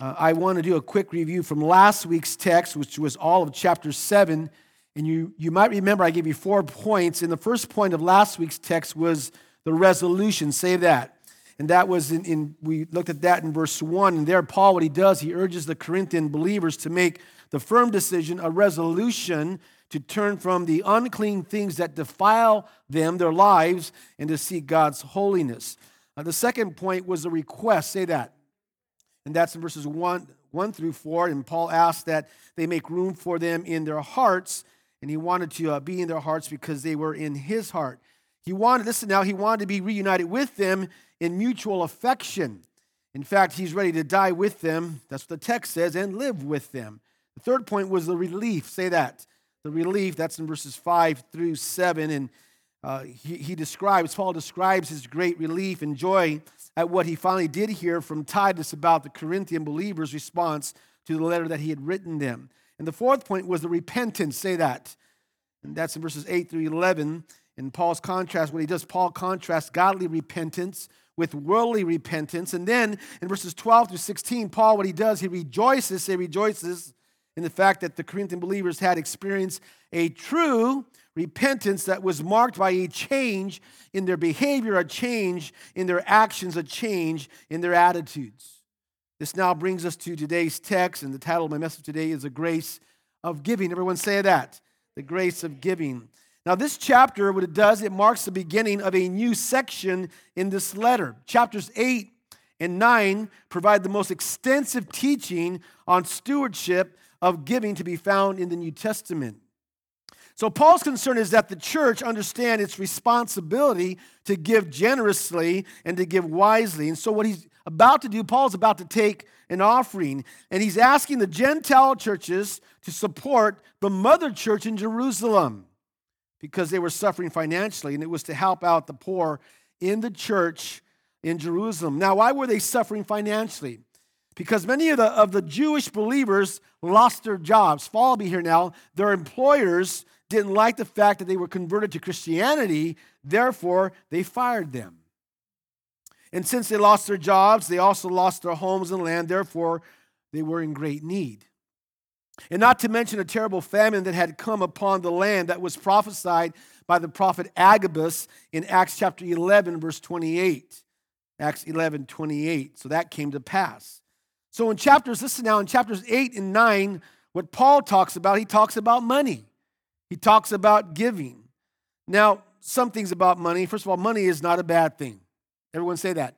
uh, I want to do a quick review from last week's text, which was all of chapter 7. And you, you might remember I gave you four points. And the first point of last week's text was the resolution. Say that. And that was in, in, we looked at that in verse 1. And there, Paul, what he does, he urges the Corinthian believers to make the firm decision, a resolution to turn from the unclean things that defile them, their lives, and to seek God's holiness. Uh, the second point was a request. Say that. And that's in verses 1, 1 through 4. And Paul asked that they make room for them in their hearts. And he wanted to uh, be in their hearts because they were in his heart. He wanted, listen now, he wanted to be reunited with them in mutual affection. In fact, he's ready to die with them. That's what the text says, and live with them. The third point was the relief. Say that. The relief, that's in verses 5 through 7. And uh, he, he describes, Paul describes his great relief and joy at what he finally did hear from Titus about the Corinthian believers' response to the letter that he had written them. And the fourth point was the repentance. Say that. And that's in verses 8 through 11. In Paul's contrast, what he does, Paul contrasts godly repentance with worldly repentance. And then in verses 12 through 16, Paul, what he does, he rejoices, say rejoices in the fact that the Corinthian believers had experienced a true repentance that was marked by a change in their behavior, a change in their actions, a change in their attitudes. This now brings us to today's text, and the title of my message today is The Grace of Giving. Everyone say that the grace of giving. Now, this chapter, what it does, it marks the beginning of a new section in this letter. Chapters 8 and 9 provide the most extensive teaching on stewardship of giving to be found in the New Testament. So, Paul's concern is that the church understand its responsibility to give generously and to give wisely. And so, what he's about to do, Paul's about to take an offering, and he's asking the Gentile churches to support the mother church in Jerusalem because they were suffering financially, and it was to help out the poor in the church in Jerusalem. Now, why were they suffering financially? Because many of the, of the Jewish believers lost their jobs. Follow me here now. Their employers didn't like the fact that they were converted to Christianity, therefore, they fired them. And since they lost their jobs, they also lost their homes and land, therefore, they were in great need. And not to mention a terrible famine that had come upon the land that was prophesied by the prophet Agabus in Acts chapter 11, verse 28. Acts 11, 28. So that came to pass. So in chapters, listen now, in chapters 8 and 9, what Paul talks about, he talks about money. He talks about giving. Now, some things about money. First of all, money is not a bad thing. Everyone say that.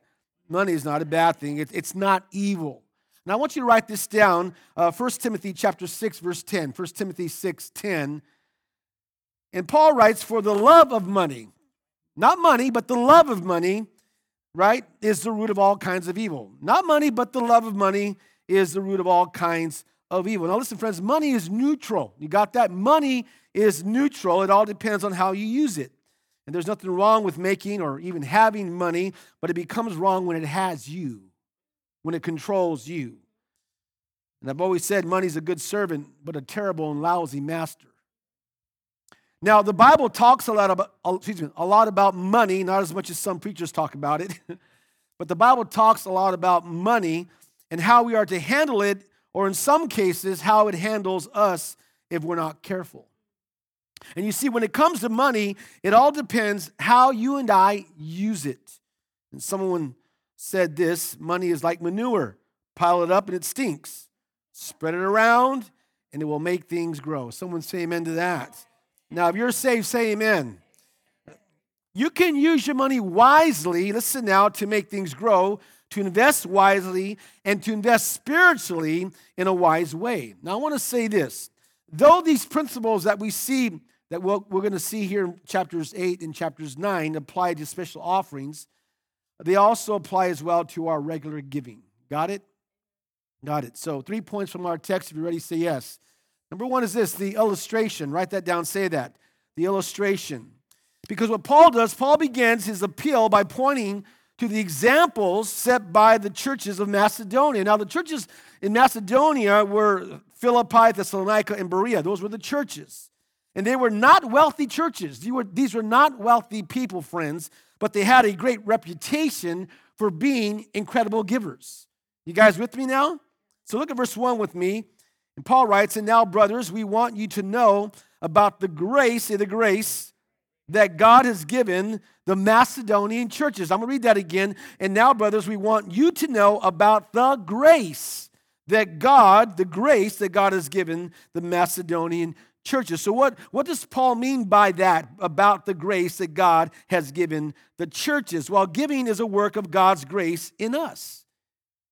Money is not a bad thing. it's not evil. Now I want you to write this down. Uh, 1 Timothy chapter 6, verse 10. 1 Timothy 6, 10. And Paul writes, For the love of money, not money, but the love of money, right, is the root of all kinds of evil. Not money, but the love of money is the root of all kinds of evil. Now, listen, friends, money is neutral. You got that? Money is neutral. It all depends on how you use it. And there's nothing wrong with making or even having money, but it becomes wrong when it has you, when it controls you. And I've always said money's a good servant, but a terrible and lousy master. Now, the Bible talks a lot about, excuse me, a lot about money, not as much as some preachers talk about it, but the Bible talks a lot about money and how we are to handle it or in some cases, how it handles us if we're not careful. And you see, when it comes to money, it all depends how you and I use it. And someone said this money is like manure pile it up and it stinks, spread it around, and it will make things grow. Someone say amen to that. Now, if you're saved, say amen. You can use your money wisely, listen now, to make things grow to invest wisely, and to invest spiritually in a wise way. Now, I want to say this. Though these principles that we see, that we're, going to see here in chapters 8 and chapters 9 apply to special offerings, they also apply as well to our regular giving. Got it? Got it. So, three points from our text. If you're ready, say yes. Number one is this the illustration. Write that down, say that. The illustration. Because what Paul does, Paul begins his appeal by pointing to the examples set by the churches of Macedonia. Now, the churches in Macedonia were Philippi, Thessalonica, and Berea. Those were the churches. And they were not wealthy churches. These were, not wealthy people, friends, but they had a great reputation for being incredible givers. You guys with me now? So look at verse 1 with me. And Paul writes, And now, brothers, we want you to know about the grace, say the grace, that God has given the Macedonian churches. I'm going to read that again. And now, brothers, we want you to know about the grace that God, the grace that God has given the Macedonian churches. So, what, what does Paul mean by that about the grace that God has given the churches? Well, giving is a work of God's grace in us.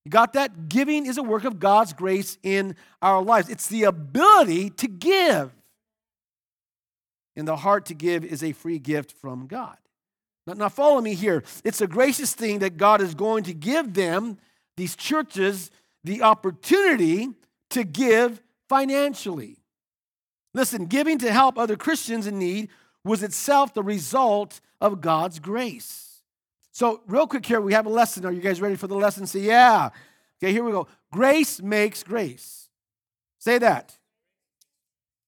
You got that? Giving is a work of God's grace in our lives. It's the ability to give. And the heart to give is a free gift from God. Now, now, follow me here. It's a gracious thing that God is going to give them, these churches, the opportunity to give financially. Listen, giving to help other Christians in need was itself the result of God's grace. So, real quick here, we have a lesson. Are you guys ready for the lesson? Say, yeah. Okay, here we go. Grace makes grace. Say that.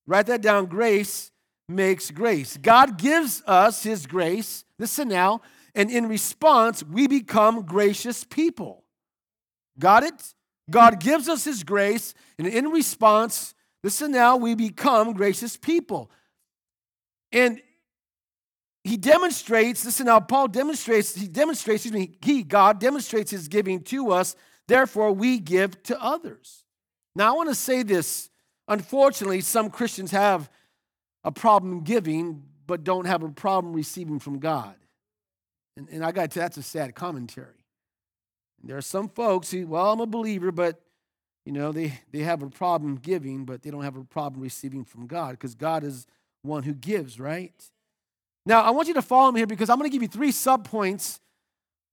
Write that down. Grace makes grace. God gives us his grace. Listen now. And in response, we become gracious people. Got it? God gives us his grace. And in response, Listen now, we become gracious people. And he demonstrates, listen now, Paul demonstrates, he demonstrates, excuse me, he, God demonstrates his giving to us, therefore we give to others. Now I want to say this. Unfortunately, some Christians have a problem giving, but don't have a problem receiving from God. And, and I got to, that's a sad commentary. There are some folks who, well, I'm a believer, but you know, they, they have a problem giving, but they don't have a problem receiving from God because God is one who gives, right? Now, I want you to follow me here because I'm going to give you three subpoints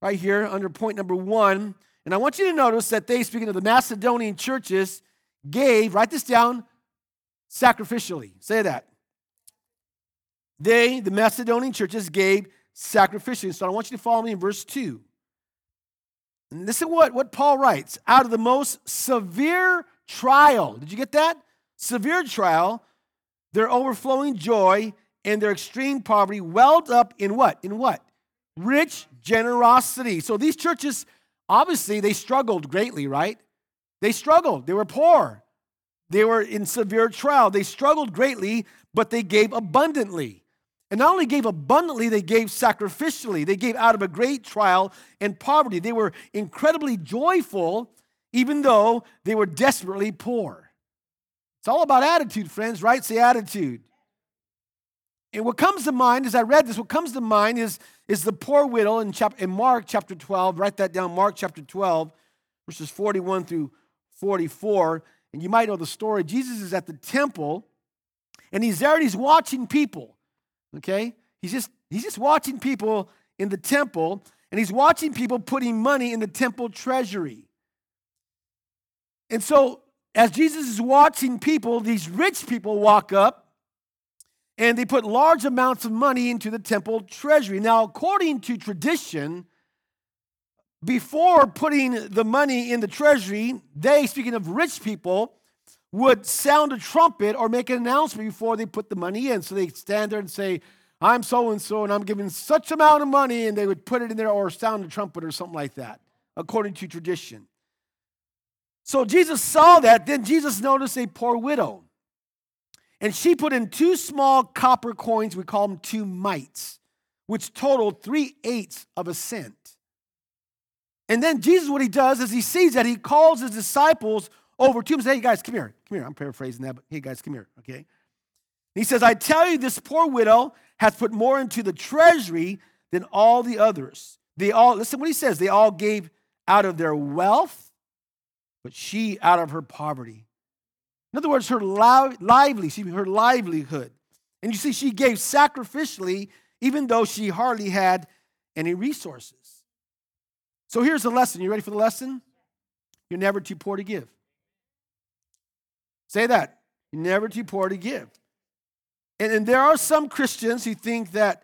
right here under point number one. And I want you to notice that they, speaking of the Macedonian churches, gave, write this down, sacrificially. Say that. They, the Macedonian churches, gave sacrificially. So I want you to follow me in verse 2. And listen what, what Paul writes out of the most severe trial. Did you get that? Severe trial, their overflowing joy and their extreme poverty welled up in what? In what? Rich generosity. So these churches, obviously, they struggled greatly, right? They struggled. They were poor. They were in severe trial. They struggled greatly, but they gave abundantly. And not only gave abundantly, they gave sacrificially. They gave out of a great trial and poverty. They were incredibly joyful, even though they were desperately poor. It's all about attitude, friends, right? Say attitude. And what comes to mind as I read this, what comes to mind is, is the poor widow in, chap- in Mark chapter 12. Write that down, Mark chapter 12, verses 41 through 44. And you might know the story. Jesus is at the temple, and he's there and he's watching people. Okay? He's just he's just watching people in the temple and he's watching people putting money in the temple treasury. And so as Jesus is watching people, these rich people walk up and they put large amounts of money into the temple treasury. Now, according to tradition, before putting the money in the treasury, they, speaking of rich people, would sound a trumpet or make an announcement before they put the money in. So they stand there and say, I'm so and so, and I'm giving such amount of money, and they would put it in there or sound a trumpet or something like that, according to tradition. So Jesus saw that. Then Jesus noticed a poor widow. And she put in two small copper coins, we call them two mites, which totaled three eighths of a cent. And then Jesus, what he does is he sees that he calls his disciples over to him and says, Hey guys, come here. Come here. I'm paraphrasing that, but hey guys, come here. Okay. He says, I tell you, this poor widow has put more into the treasury than all the others. They all, listen what he says, they all gave out of their wealth, but she out of her poverty. In other words, her lively, she, her livelihood. And you see, she gave sacrificially, even though she hardly had any resources. So here's the lesson. You ready for the lesson? You're never too poor to give. Say that. You're never too poor to give. And, and there are some Christians who think that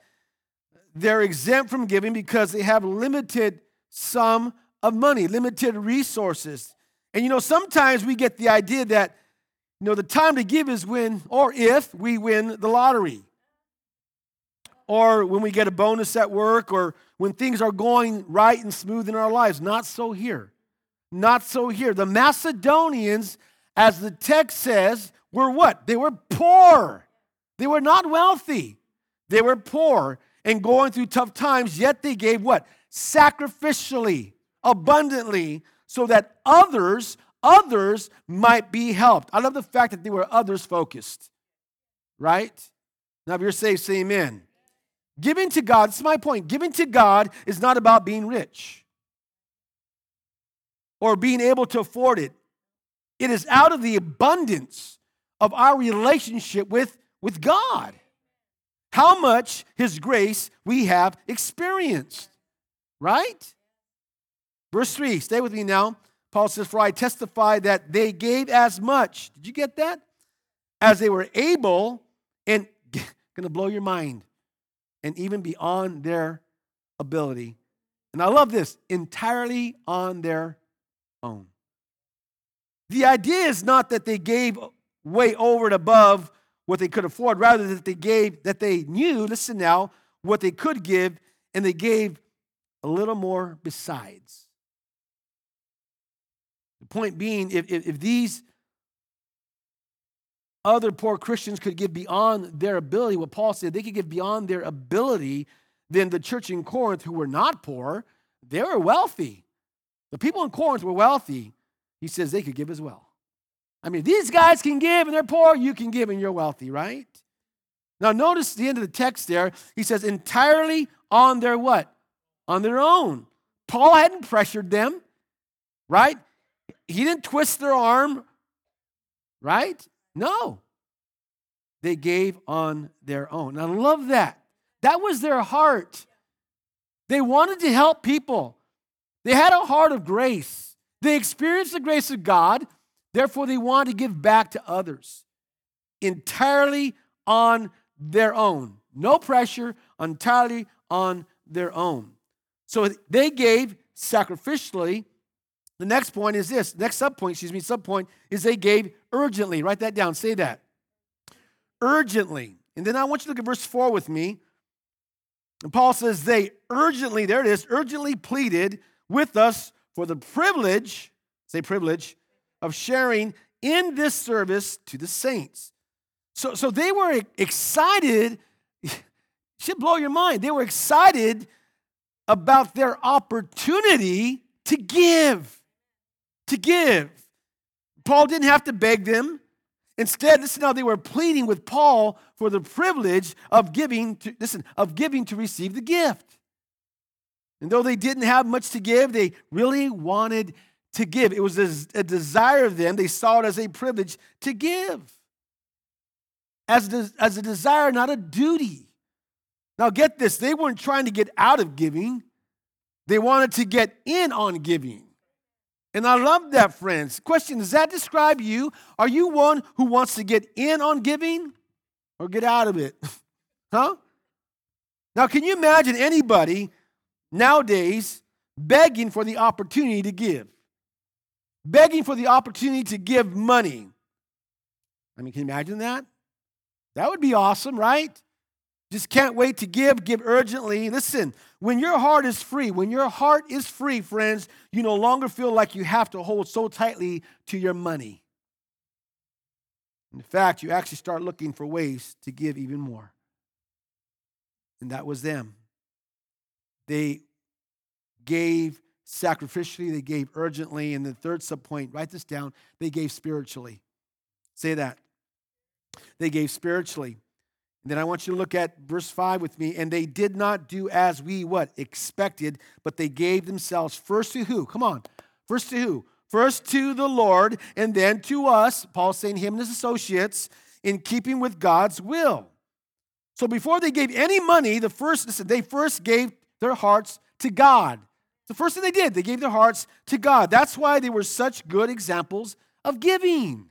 they're exempt from giving because they have limited sum of money, limited resources. And you know, sometimes we get the idea that, you know, the time to give is when or if we win the lottery. Or when we get a bonus at work, or when things are going right and smooth in our lives. Not so here. not so here. The Macedonians, as the text says, were what? They were poor. They were not wealthy. They were poor and going through tough times, yet they gave what? Sacrificially, abundantly, so that others, others might be helped. I love the fact that they were others focused, right? Now, if you're saved, say amen. Giving to God, this is my point. Giving to God is not about being rich or being able to afford it. It is out of the abundance of our relationship with, with God. How much His grace we have experienced, right? Verse 3, stay with me now. Paul says, For I testify that they gave as much. Did you get that? As they were able, and gonna blow your mind, and even beyond their ability. And I love this entirely on their own. The idea is not that they gave way over and above what they could afford, rather that they gave, that they knew, listen now, what they could give, and they gave a little more besides. The point being, if, if, if these other poor Christians could give beyond their ability, what Paul said, they could give beyond their ability, then the church in Corinth, who were not poor, they were wealthy. The people in Corinth were wealthy. He says they could give as well. I mean, these guys can give and they're poor, you can give and you're wealthy, right? Now, notice the end of the text there. He says, entirely on their what? On their own. Paul hadn't pressured them, right? He didn't twist their arm, right? No. They gave on their own. And I love that. That was their heart. They wanted to help people. They had a heart of grace. They experienced the grace of God, therefore, they want to give back to others entirely on their own. No pressure, entirely on their own. So they gave sacrificially the next point is this. Next subpoint, excuse me, subpoint is they gave urgently. Write that down. Say that. Urgently. And then I want you to look at verse 4 with me. And Paul says they urgently, there it is, urgently pleaded with us for the privilege, say privilege, of sharing in this service to the saints. So, so they were excited, should blow your mind. They were excited about their opportunity to give to give. Paul didn't have to beg them. Instead, listen how they were pleading with Paul for the privilege of giving to, listen, of giving to receive the gift. And though they didn't have much to give, they really wanted to give. It was a, desire of them. They saw it as a privilege to give. As, as a desire, not a duty. Now, get this they weren't trying to get out of giving, they wanted to get in on giving. And I love that, friends. Question Does that describe you? Are you one who wants to get in on giving or get out of it? huh? Now, can you imagine anybody nowadays begging for the opportunity to give? Begging for the opportunity to give money. I mean, can you imagine that? That would be awesome, right? Just can't wait to give, give urgently. Listen, when your heart is free, when your heart is free, friends, you no longer feel like you have to hold so tightly to your money. In fact, you actually start looking for ways to give even more. And that was them. They gave sacrificially, they gave urgently. And the third subpoint, write this down, they gave spiritually. Say that. They gave spiritually. And then I want you to look at verse 5 with me. And they did not do as we what? Expected, but they gave themselves first to who? Come on. First to who? First to the Lord, and then to us, Paul saying him and his associates, in keeping with God's will. So before they gave any money, the first, they first gave their hearts to God. The first thing they did, they gave their hearts to God. That's why they were such good examples of giving.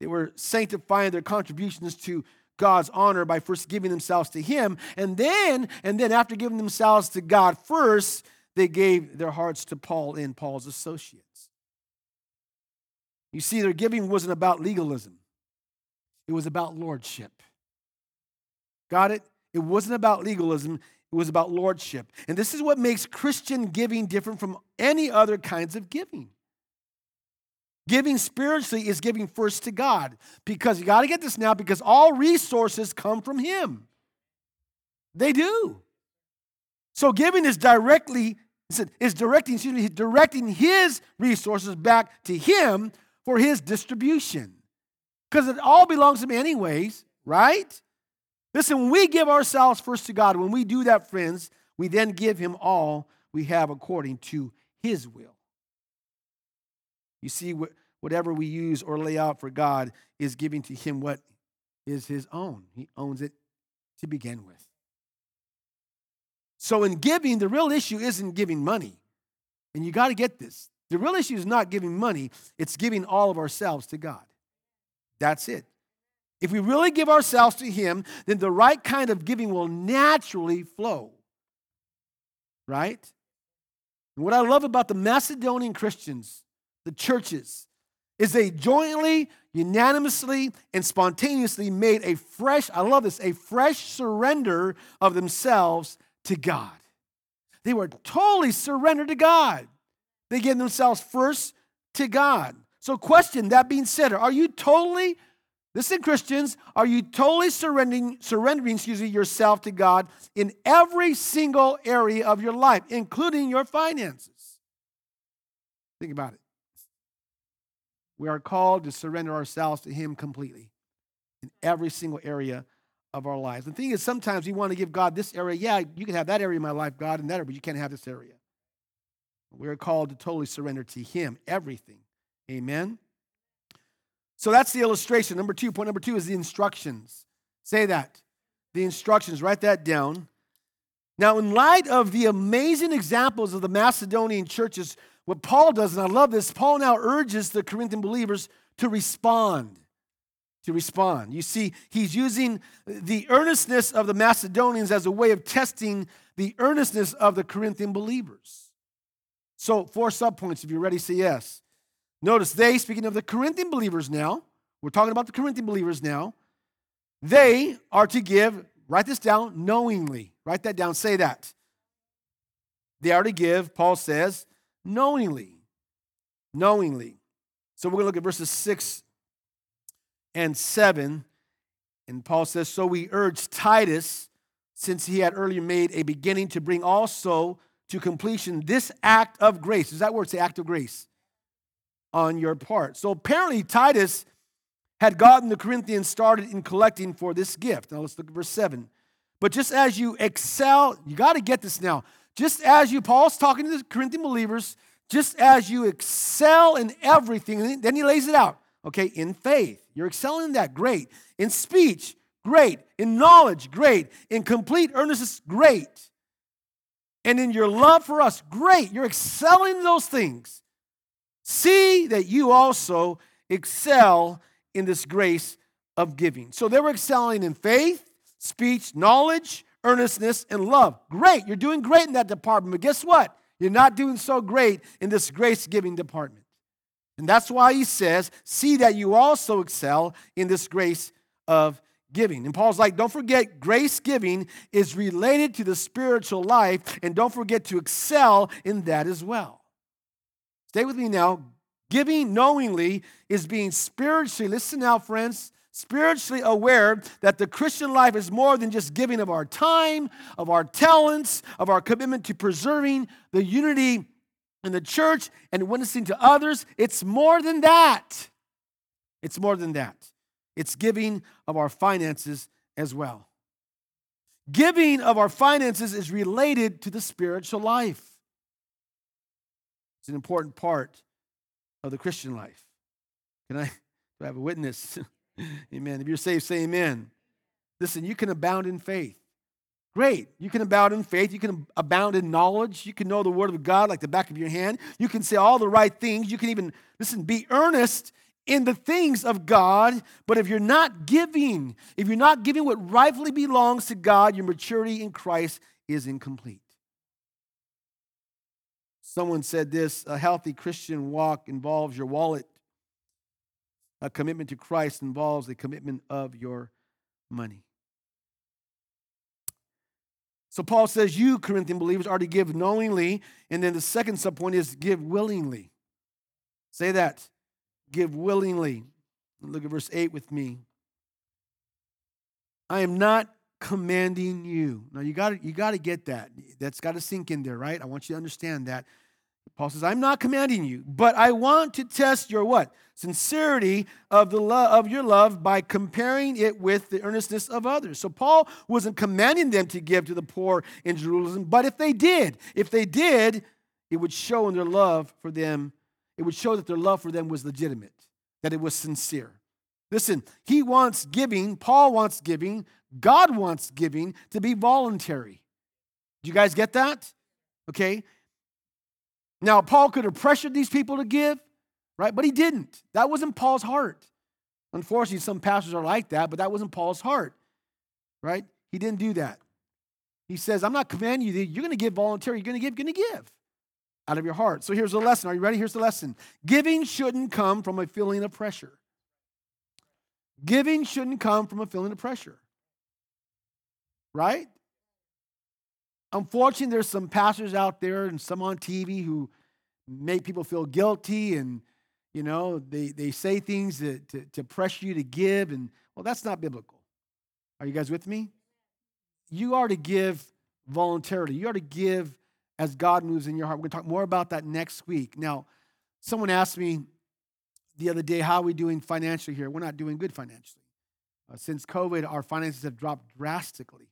They were sanctifying their contributions to God's honor by first giving themselves to him and then and then after giving themselves to God first they gave their hearts to Paul and Paul's associates. You see their giving wasn't about legalism. It was about lordship. Got it? It wasn't about legalism, it was about lordship. And this is what makes Christian giving different from any other kinds of giving. Giving spiritually is giving first to God because you got to get this now because all resources come from Him. They do. So giving is directly is directing, excuse me, directing his resources back to him for his distribution. Because it all belongs to him anyways, right? Listen, when we give ourselves first to God, when we do that, friends, we then give him all we have according to his will. You see, whatever we use or lay out for God is giving to him what is his own. He owns it to begin with. So, in giving, the real issue isn't giving money. And you got to get this. The real issue is not giving money, it's giving all of ourselves to God. That's it. If we really give ourselves to Him, then the right kind of giving will naturally flow. Right? And what I love about the Macedonian Christians, the churches, is they jointly, unanimously, and spontaneously made a fresh, I love this, a fresh surrender of themselves to God. They were totally surrendered to God. They gave themselves first to God. So, question that being said, are you totally, listen, Christians, are you totally surrendering, surrendering, excuse me, yourself to God in every single area of your life, including your finances? Think about it. We are called to surrender ourselves to Him completely in every single area of our lives. The thing is, sometimes we want to give God this area. Yeah, you can have that area in my life, God, and that area, but you can't have this area. We're called to totally surrender to Him, everything. Amen. So that's the illustration. Number two, point number two is the instructions. Say that. The instructions, write that down. Now, in light of the amazing examples of the Macedonian churches, what Paul does, and I love this, Paul now urges the Corinthian believers to respond to respond. You see, he's using the earnestness of the Macedonians as a way of testing the earnestness of the Corinthian believers. So, four subpoints, if you're ready, say yes. Notice they, speaking of the Corinthian believers now, we're talking about the Corinthian believers now, they are to give, write this down, knowingly. Write that down, say that. They are to give, Paul says, knowingly. Knowingly. So we're going to look at verses 6 and 7. And Paul says, So we urge Titus, since he had earlier made a beginning, to bring also to completion this act of grace. Is that word? Say act of grace on your part. So apparently, Titus had gotten the Corinthians started in collecting for this gift. Now let's look at verse 7. But just as you excel, you got to get this now. Just as you, Paul's talking to the Corinthian believers, just as you excel in everything, then he lays it out okay, in faith. You're excelling in that, great. In speech, great. In knowledge, great. In complete earnestness, great. And in your love for us, great. You're excelling in those things. See that you also excel in this grace of giving. So they were excelling in faith, speech, knowledge, earnestness, and love. Great. You're doing great in that department. But guess what? You're not doing so great in this grace giving department. And that's why he says, See that you also excel in this grace of giving. And Paul's like, Don't forget, grace giving is related to the spiritual life, and don't forget to excel in that as well. Stay with me now. Giving knowingly is being spiritually, listen now, friends, spiritually aware that the Christian life is more than just giving of our time, of our talents, of our commitment to preserving the unity in the church and witnessing to others. It's more than that. It's more than that. It's giving of our finances as well. Giving of our finances is related to the spiritual life. It's an important part of the Christian life. Can I, do I have a witness? amen. If you're saved, say amen. Listen, you can abound in faith. Great. You can abound in faith. You can abound in knowledge. You can know the word of God like the back of your hand. You can say all the right things. You can even, listen, be earnest in the things of God. But if you're not giving, if you're not giving what rightfully belongs to God, your maturity in Christ is incomplete. Someone said this a healthy Christian walk involves your wallet, a commitment to Christ involves a commitment of your money. So Paul says, You, Corinthian believers, are to give knowingly. And then the second subpoint is give willingly. Say that. Give willingly. Look at verse 8 with me. I am not commanding you. Now you got you got to get that. That's got to sink in there, right? I want you to understand that. Paul says, I'm not commanding you, but I want to test your what? Sincerity of the love of your love by comparing it with the earnestness of others. So Paul wasn't commanding them to give to the poor in Jerusalem, but if they did, if they did, it would show in their love for them, it would show that their love for them was legitimate, that it was sincere. Listen, he wants giving, Paul wants giving, God wants giving to be voluntary. Do you guys get that? Okay. Now, Paul could have pressured these people to give, right? But he didn't. That wasn't Paul's heart. Unfortunately, some pastors are like that, but that wasn't Paul's heart, right? He didn't do that. He says, I'm not commanding you, you're going to give voluntarily, you're going to give, you're going to give out of your heart. So here's the lesson. Are you ready? Here's the lesson. Giving shouldn't come from a feeling of pressure. Giving shouldn't come from a feeling of pressure. Right? Unfortunately, there's some pastors out there and some on TV who make people feel guilty and, you know, they, they say things to, to, to pressure you to give. And, well, that's not biblical. Are you guys with me? You are to give voluntarily. You are to give as God moves in your heart. We're going to talk more about that next week. Now, someone asked me the other day, how are we doing financially here? We're not doing good financially. Uh, since COVID, our finances have dropped drastically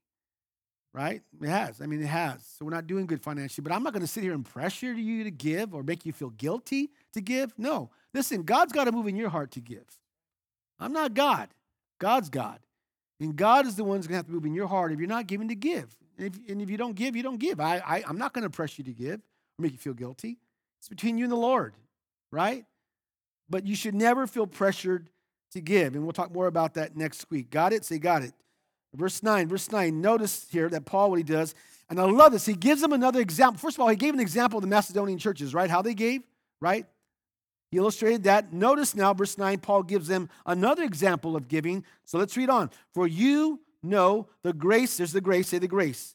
right? It has. I mean, it has. So we're not doing good financially. But I'm not going to sit here and pressure you to give or make you feel guilty to give. No. Listen, God's got to move in your heart to give. I'm not God. God's God. And God is the one who's going to have to move in your heart if you're not giving to give. And if, and if you don't give, you don't give. I, I, I'm not going to press you to give or make you feel guilty. It's between you and the Lord, right? But you should never feel pressured to give. And we'll talk more about that next week. Got it? Say, got it. Verse 9, verse 9, notice here that Paul, what he does, and I love this. He gives them another example. First of all, he gave an example of the Macedonian churches, right? How they gave, right? He illustrated that. Notice now, verse 9, Paul gives them another example of giving. So let's read on. For you know the grace, there's the grace, say the grace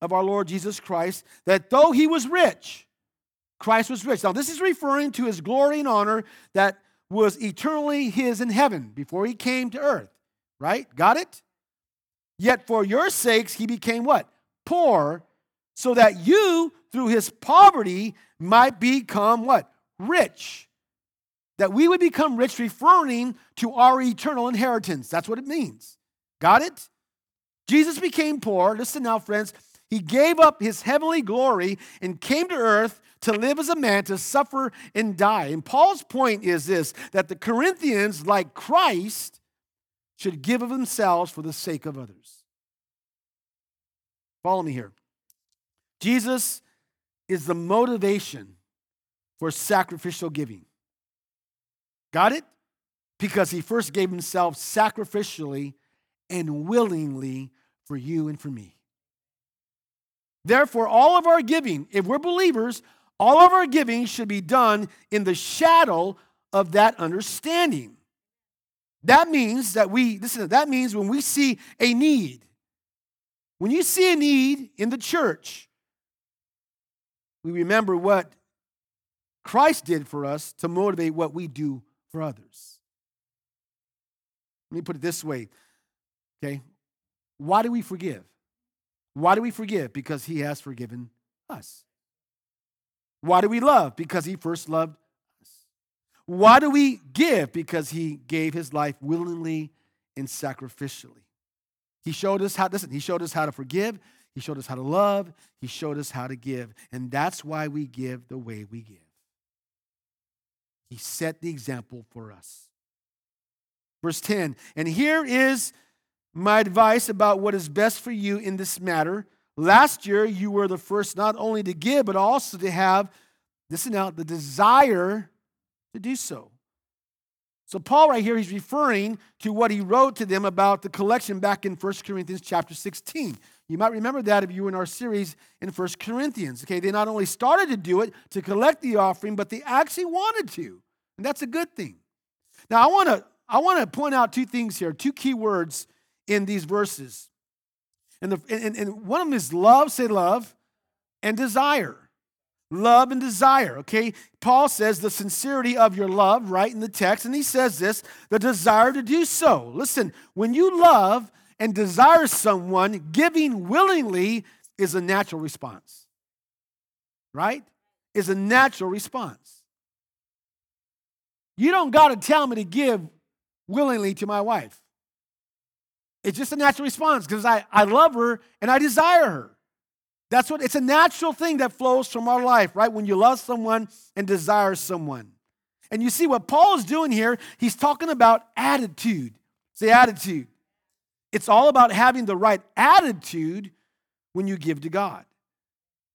of our Lord Jesus Christ, that though he was rich, Christ was rich. Now, this is referring to his glory and honor that was eternally his in heaven before he came to earth, right? Got it? Yet for your sakes he became what? Poor, so that you, through his poverty, might become what? Rich. That we would become rich, referring to our eternal inheritance. That's what it means. Got it? Jesus became poor. Listen now, friends. He gave up his heavenly glory and came to earth to live as a man, to suffer and die. And Paul's point is this that the Corinthians, like Christ, should give of themselves for the sake of others. Follow me here. Jesus is the motivation for sacrificial giving. Got it? Because he first gave himself sacrificially and willingly for you and for me. Therefore, all of our giving, if we're believers, all of our giving should be done in the shadow of that understanding. That means that we, listen, that means when we see a need, when you see a need in the church, we remember what Christ did for us to motivate what we do for others. Let me put it this way, okay? Why do we forgive? Why do we forgive? Because he has forgiven us. Why do we love? Because he first loved why do we give? Because he gave his life willingly and sacrificially. He showed us how, listen, he showed us how to forgive, he showed us how to love, he showed us how to give. And that's why we give the way we give. He set the example for us. Verse 10, and here is my advice about what is best for you in this matter. Last year, you were the first not only to give, but also to have, listen now, the desire to do so. So Paul right here he's referring to what he wrote to them about the collection back in 1 Corinthians chapter 16. You might remember that if you were in our series in 1 Corinthians. Okay, they not only started to do it to collect the offering, but they actually wanted to. And that's a good thing. Now I want to I want to point out two things here, two key words in these verses. And, the, and, and one of them is love, say love, and desire. Love and desire, okay? Paul says the sincerity of your love, right, in the text, and he says this the desire to do so. Listen, when you love and desire someone, giving willingly is a natural response, right? Is a natural response. You don't got to tell me to give willingly to my wife. It's just a natural response because I, I love her and I desire her. That's what it's a natural thing that flows from our life, right? When you love someone and desire someone. And you see what Paul is doing here, he's talking about attitude. Say attitude. It's all about having the right attitude when you give to God.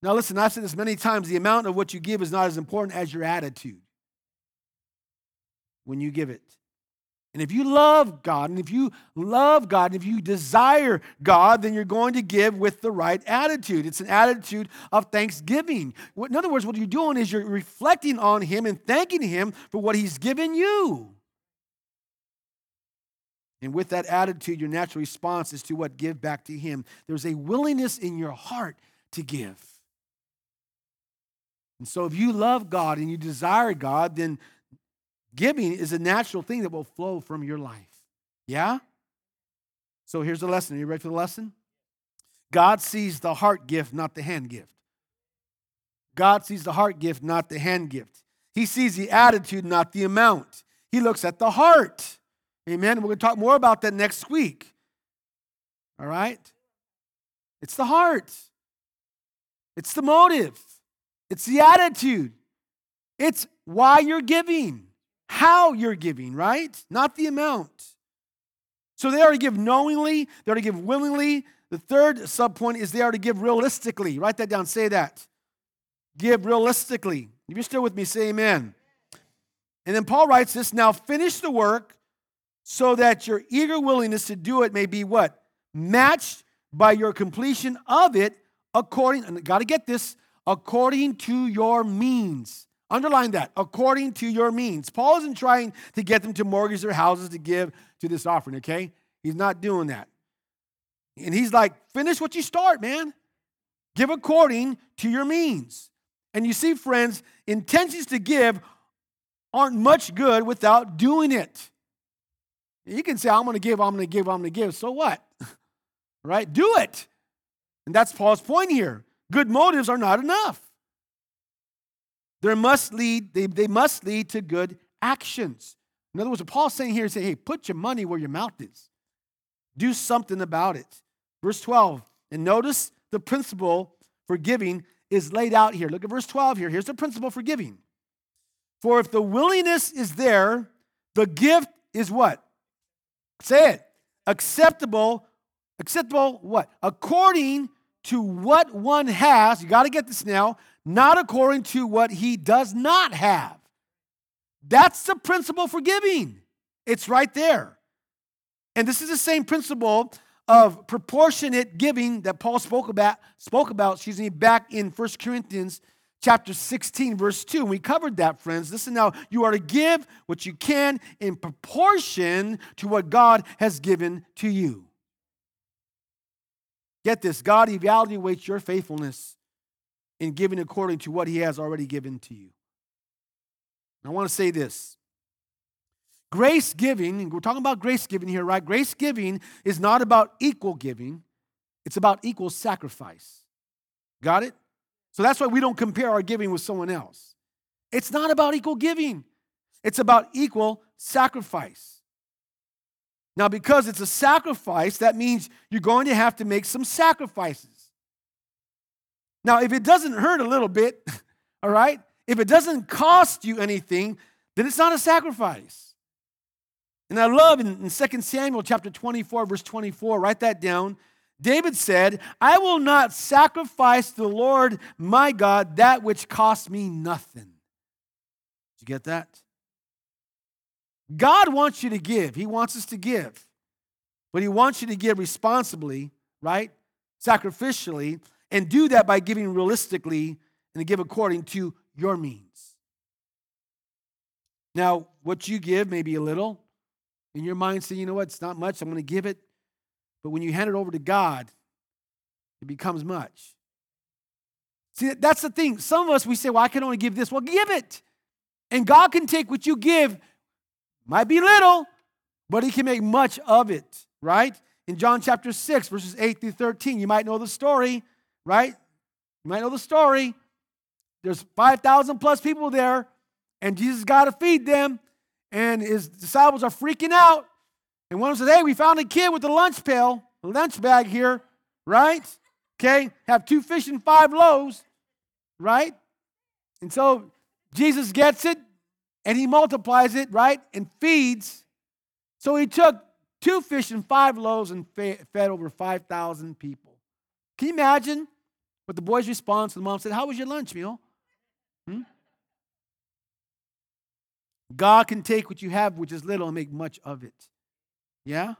Now, listen, I've said this many times the amount of what you give is not as important as your attitude when you give it. And if you love God, and if you love God, and if you desire God, then you're going to give with the right attitude. It's an attitude of thanksgiving. In other words, what you're doing is you're reflecting on Him and thanking Him for what He's given you. And with that attitude, your natural response is to what? Give back to Him. There's a willingness in your heart to give. And so if you love God and you desire God, then Giving is a natural thing that will flow from your life. Yeah? So here's the lesson. Are you ready for the lesson? God sees the heart gift, not the hand gift. God sees the heart gift, not the hand gift. He sees the attitude, not the amount. He looks at the heart. Amen. We're going to talk more about that next week. All right? It's the heart, it's the motive, it's the attitude, it's why you're giving how you're giving, right? Not the amount. So they are to give knowingly, they are to give willingly. The third subpoint is they are to give realistically. Write that down, say that. Give realistically. If you're still with me, say amen. And then Paul writes this now finish the work so that your eager willingness to do it may be what? Matched by your completion of it according, and got to get this, according to your means. Underline that, according to your means. Paul isn't trying to get them to mortgage their houses to give to this offering, okay? He's not doing that. And he's like, finish what you start, man. Give according to your means. And you see, friends, intentions to give aren't much good without doing it. You can say, I'm going to give, I'm going to give, I'm going to give. So what? right? Do it. And that's Paul's point here. Good motives are not enough. There must lead, they, they must lead to good actions. In other words, Paul's saying here is say, hey, put your money where your mouth is. Do something about it. Verse 12. And notice the principle for giving is laid out here. Look at verse 12 here. Here's the principle for giving. For if the willingness is there, the gift is what? Say it. Acceptable. Acceptable what? According to what one has. You got to get this now not according to what he does not have. That's the principle for giving. It's right there. And this is the same principle of proportionate giving that Paul spoke about, spoke about, excuse me, back in 1 Corinthians chapter 16, verse 2. We covered that, friends. Listen now, you are to give what you can in proportion to what God has given to you. Get this God evaluates your faithfulness in giving according to what he has already given to you. I want to say this. Grace giving, we're talking about grace giving here, right? Grace giving is not about equal giving, it's about equal sacrifice. Got it? So that's why we don't compare our giving with someone else. It's not about equal giving, it's about equal sacrifice. Now, because it's a sacrifice, that means you're going to have to make some sacrifices. Now, if it doesn't hurt a little bit, all right, if it doesn't cost you anything, then it's not a sacrifice. And I love in, in 2 Samuel chapter 24, verse 24, write that down. David said, I will not sacrifice to the Lord my God that which costs me nothing. Did you get that? God wants you to give. He wants us to give. But He wants you to give responsibly, right? Sacrificially and do that by giving realistically and give according to your means. Now, what you give may be a little. In your mind, say, you know what, it's not much, I'm going to give it. But when you hand it over to God, it becomes much. See, that's the thing. Some of us, we say, well, I can only give this. Well, give it. And God can take what you give, might be little, but He can make much of it, right? In John chapter 6, verses 8 through 13, you might know the story, right? You might know the story. There's 5,000 plus people there, and Jesus got to feed them, and his disciples are freaking out. And one of them says, Hey, we found a kid with a lunch pail, a lunch bag here, right? Okay, have two fish and five loaves, right? And so Jesus gets it and he multiplies it, right? And feeds. So he took two fish and five loaves and fed over 5,000 people. Can you imagine what the boy's response? The mom said, How was your lunch meal? Hmm? God can take what you have, which is little, and make much of it. Yeah?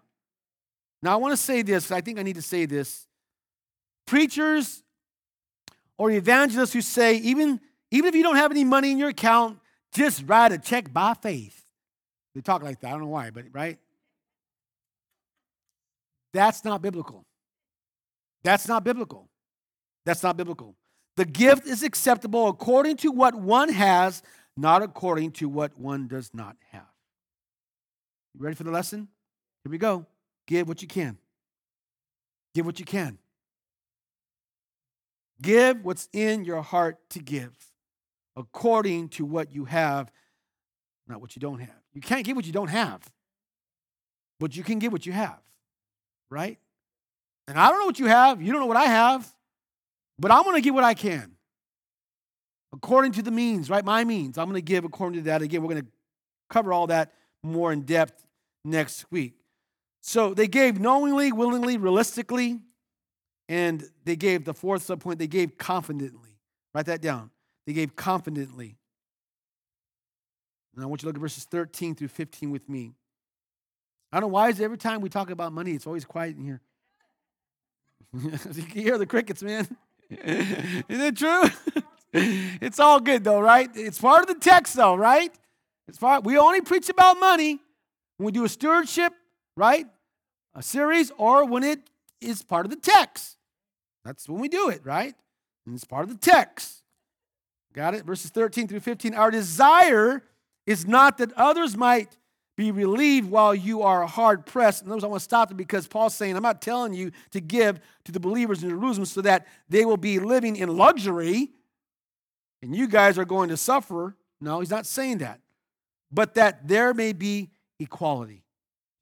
Now, I want to say this. I think I need to say this. Preachers or evangelists who say, even, even if you don't have any money in your account, just write a check by faith. They talk like that. I don't know why, but right? That's not biblical. That's not biblical. That's not biblical. The gift is acceptable according to what one has, not according to what one does not have. You ready for the lesson? Here we go. Give what you can. Give what you can. Give what's in your heart to give according to what you have, not what you don't have. You can't give what you don't have, but you can give what you have, right? And I don't know what you have. You don't know what I have, but I'm going to give what I can according to the means, right? My means. I'm going to give according to that. Again, we're going to cover all that more in depth next week. So they gave knowingly, willingly, realistically, and they gave the fourth subpoint, they gave confidently. Write that down. They gave confidently. And I want you to look at verses 13 through 15 with me. I don't know why is every time we talk about money, it's always quiet in here. you can hear the crickets, man. Isn't it true? it's all good though, right? It's part of the text though, right? It's part we only preach about money when we do a stewardship, right? A series, or when it is part of the text. That's when we do it, right? And it's part of the text. Got it? Verses 13 through 15. Our desire is not that others might be relieved while you are hard pressed. And those I want to stop there because Paul's saying, I'm not telling you to give to the believers in Jerusalem so that they will be living in luxury and you guys are going to suffer. No, he's not saying that. But that there may be equality.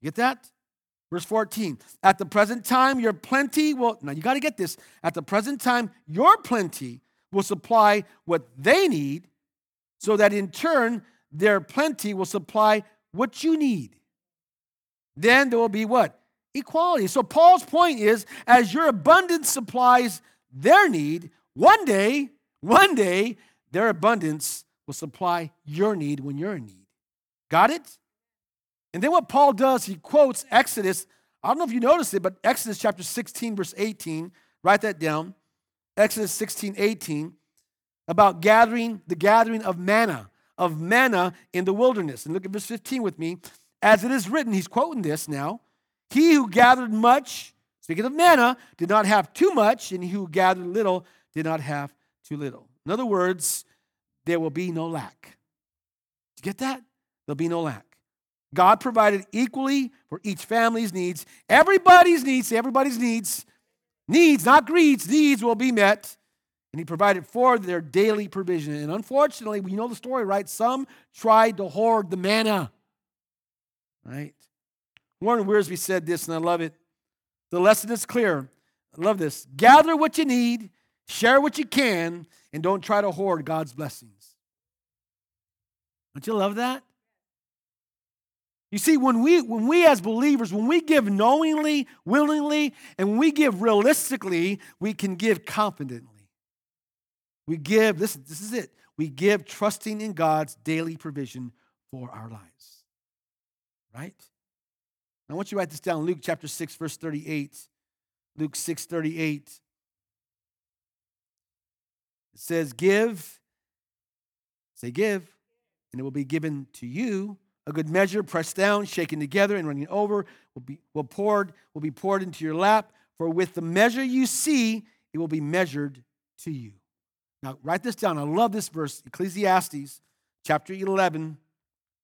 Get that? Verse 14. At the present time, your plenty will, now you got to get this. At the present time, your plenty will supply what they need, so that in turn, their plenty will supply what you need. Then there will be what? Equality. So Paul's point is as your abundance supplies their need, one day, one day, their abundance will supply your need when you're in need. Got it? And then what Paul does, he quotes Exodus. I don't know if you noticed it, but Exodus chapter 16, verse 18, write that down. Exodus 16, 18, about gathering, the gathering of manna, of manna in the wilderness. And look at verse 15 with me. As it is written, he's quoting this now. He who gathered much, speaking of manna, did not have too much, and he who gathered little did not have too little. In other words, there will be no lack. Did you get that? There'll be no lack. God provided equally for each family's needs. Everybody's needs, everybody's needs, needs, not greeds, needs will be met. And he provided for their daily provision. And unfortunately, we know the story, right? Some tried to hoard the manna. Right? Warren Wiersbe said this, and I love it. The lesson is clear. I love this. Gather what you need, share what you can, and don't try to hoard God's blessings. Don't you love that? You see, when we, when we as believers, when we give knowingly, willingly, and when we give realistically, we can give confidently. We give, this, this is it, we give trusting in God's daily provision for our lives. Right? I want you to write this down Luke chapter 6, verse 38. Luke 6, 38. It says, Give, say, give, and it will be given to you a good measure, pressed down, shaken together, and running over, will be, will poured, will be poured into your lap. For with the measure you see, it will be measured to you. Now, write this down. I love this verse, Ecclesiastes chapter 11,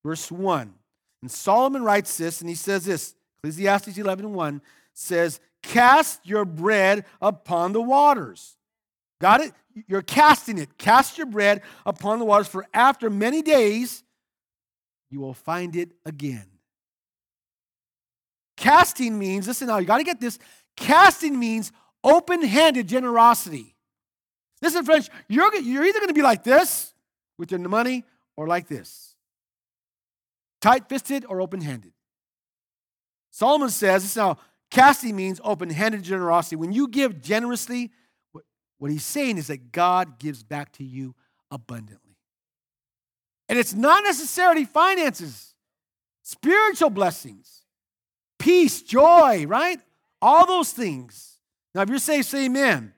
verse 1. And Solomon writes this, and he says this Ecclesiastes 11 1 says, Cast your bread upon the waters. Got it? You're casting it. Cast your bread upon the waters, for after many days you will find it again. Casting means, listen now, you got to get this. Casting means open handed generosity. Listen, friends, you're, you're either going to be like this with your money or like this tight fisted or open handed. Solomon says, this now, casting means open handed generosity. When you give generously, what, what he's saying is that God gives back to you abundantly. And it's not necessarily finances, spiritual blessings, peace, joy, right? All those things. Now, if you're saved, say amen.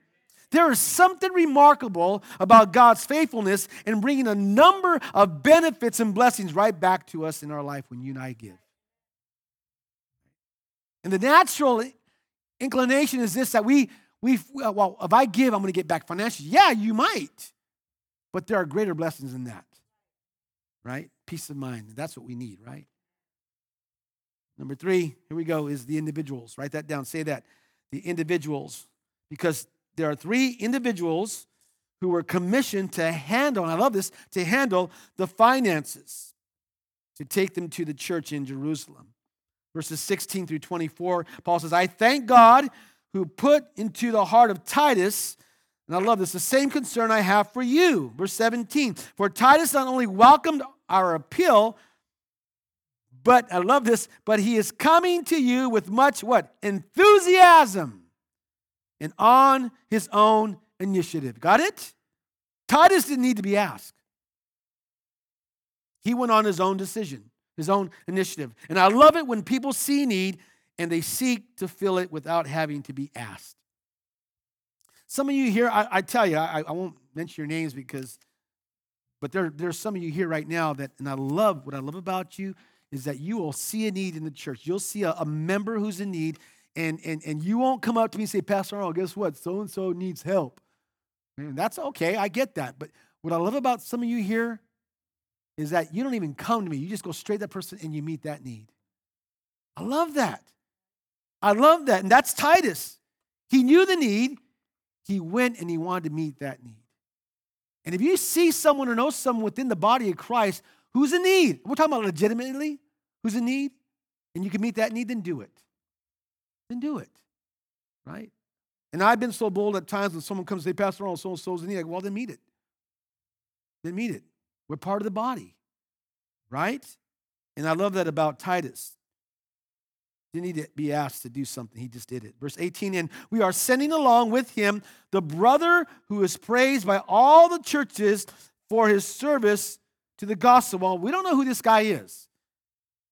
There is something remarkable about God's faithfulness in bringing a number of benefits and blessings right back to us in our life when you and I give. And the natural inclination is this that we, we uh, well, if I give, I'm going to get back financially. Yeah, you might. But there are greater blessings than that, right? Peace of mind. That's what we need, right? Number three, here we go, is the individuals. Write that down. Say that. The individuals. Because there are three individuals who were commissioned to handle, and I love this, to handle the finances, to take them to the church in Jerusalem. Verses 16 through 24, Paul says, I thank God who put into the heart of Titus, and I love this, the same concern I have for you. Verse 17, for Titus not only welcomed our appeal, but I love this, but he is coming to you with much what? Enthusiasm and on his own initiative. Got it? Titus didn't need to be asked. He went on his own decision, his own initiative. And I love it when people see need and they seek to fill it without having to be asked. Some of you here, I, I tell you, I, I, won't mention your names because, but there, there's some of you here right now that, and I love what I love about you is that you will see a need in the church. You'll see a, a member who's in need, and, and, and you won't come up to me and say, Pastor Arnold, guess what? So and so needs help. And that's okay. I get that. But what I love about some of you here is that you don't even come to me. You just go straight to that person and you meet that need. I love that. I love that. And that's Titus. He knew the need. He went and he wanted to meet that need. And if you see someone or know someone within the body of Christ who's in need, we're talking about legitimately, who's in need, and you can meet that need, then do it then do it. Right? And I've been so bold at times when someone comes and say, Pastor Arnold, so and so's in need. Like, well, then meet it. Then meet it. We're part of the body. Right? And I love that about Titus. Didn't need to be asked to do something. He just did it. Verse 18, and we are sending along with him the brother who is praised by all the churches for his service to the gospel. Well, we don't know who this guy is.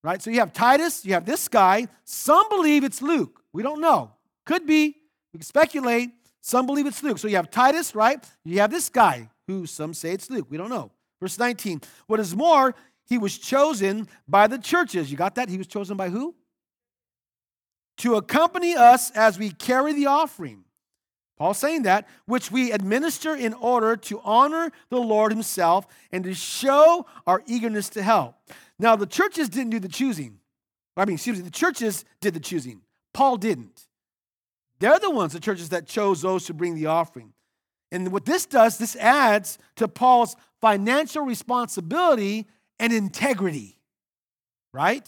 Right? So you have Titus, you have this guy. Some believe it's Luke. We don't know. Could be. We can speculate. Some believe it's Luke. So you have Titus, right? You have this guy who some say it's Luke. We don't know. Verse 19. What is more, he was chosen by the churches. You got that? He was chosen by who? To accompany us as we carry the offering. Paul's saying that, which we administer in order to honor the Lord Himself and to show our eagerness to help. Now, the churches didn't do the choosing. I mean, excuse me, the churches did the choosing. Paul didn't. They're the ones, the churches that chose those to bring the offering. And what this does, this adds to Paul's financial responsibility and integrity, right?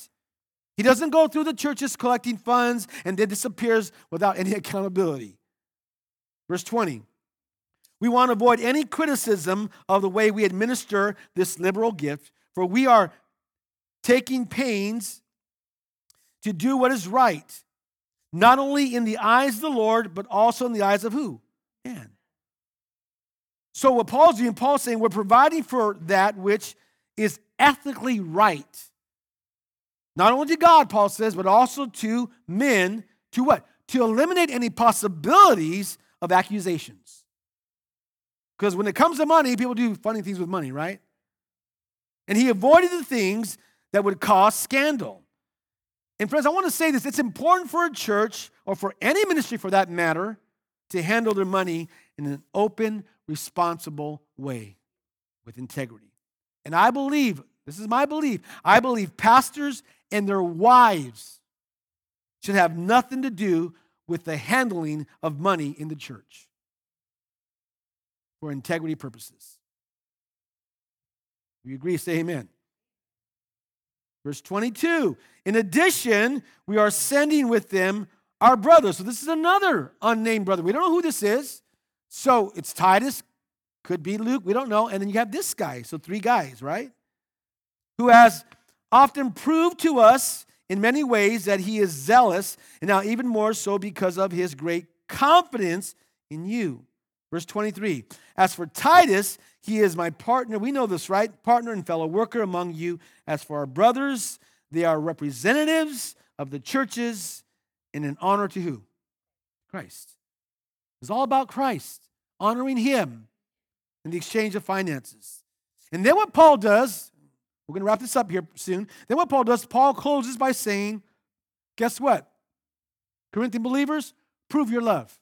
He doesn't go through the churches collecting funds and then disappears without any accountability. Verse 20 We want to avoid any criticism of the way we administer this liberal gift, for we are taking pains to do what is right, not only in the eyes of the Lord, but also in the eyes of who? Man. So, what Paul's doing, Paul's saying, we're providing for that which is ethically right. Not only to God, Paul says, but also to men to what? To eliminate any possibilities of accusations. Because when it comes to money, people do funny things with money, right? And he avoided the things that would cause scandal. And friends, I want to say this it's important for a church, or for any ministry for that matter, to handle their money in an open, responsible way with integrity. And I believe, this is my belief, I believe pastors and their wives should have nothing to do with the handling of money in the church for integrity purposes. If you agree, say amen. Verse 22 In addition, we are sending with them our brother. So this is another unnamed brother. We don't know who this is. So it's Titus, could be Luke, we don't know. And then you have this guy. So three guys, right? Who has often proved to us in many ways that he is zealous, and now even more so because of his great confidence in you. Verse 23 As for Titus, he is my partner. We know this, right? Partner and fellow worker among you. As for our brothers, they are representatives of the churches in an honor to who? Christ. It's all about Christ, honoring him in the exchange of finances. And then what Paul does, we're going to wrap this up here soon. Then what Paul does, Paul closes by saying, guess what? Corinthian believers, prove your love.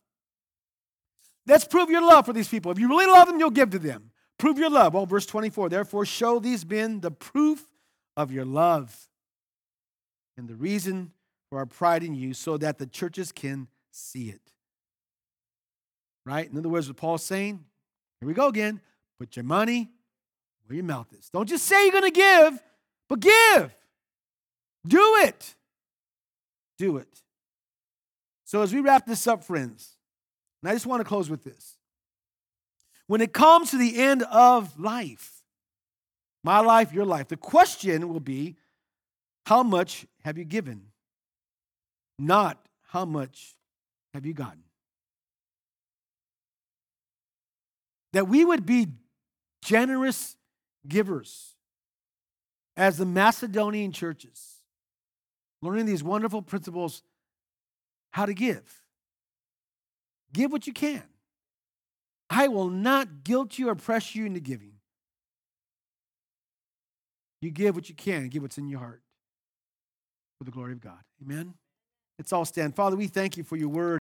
Let's prove your love for these people. If you really love them, you'll give to them. Prove your love. Well, verse 24, therefore, show these men the proof of your love and the reason for our pride in you so that the churches can see it. Right? In other words, what Paul's saying, here we go again. Put your money where your mouth is. Don't just say you're going to give, but give. Do it. Do it. So, as we wrap this up, friends, and I just want to close with this. When it comes to the end of life, my life, your life, the question will be how much have you given? Not how much have you gotten? That we would be generous givers as the Macedonian churches, learning these wonderful principles how to give. Give what you can. I will not guilt you or press you into giving. You give what you can, give what's in your heart for the glory of God. Amen. Let's all stand. Father, we thank you for your word.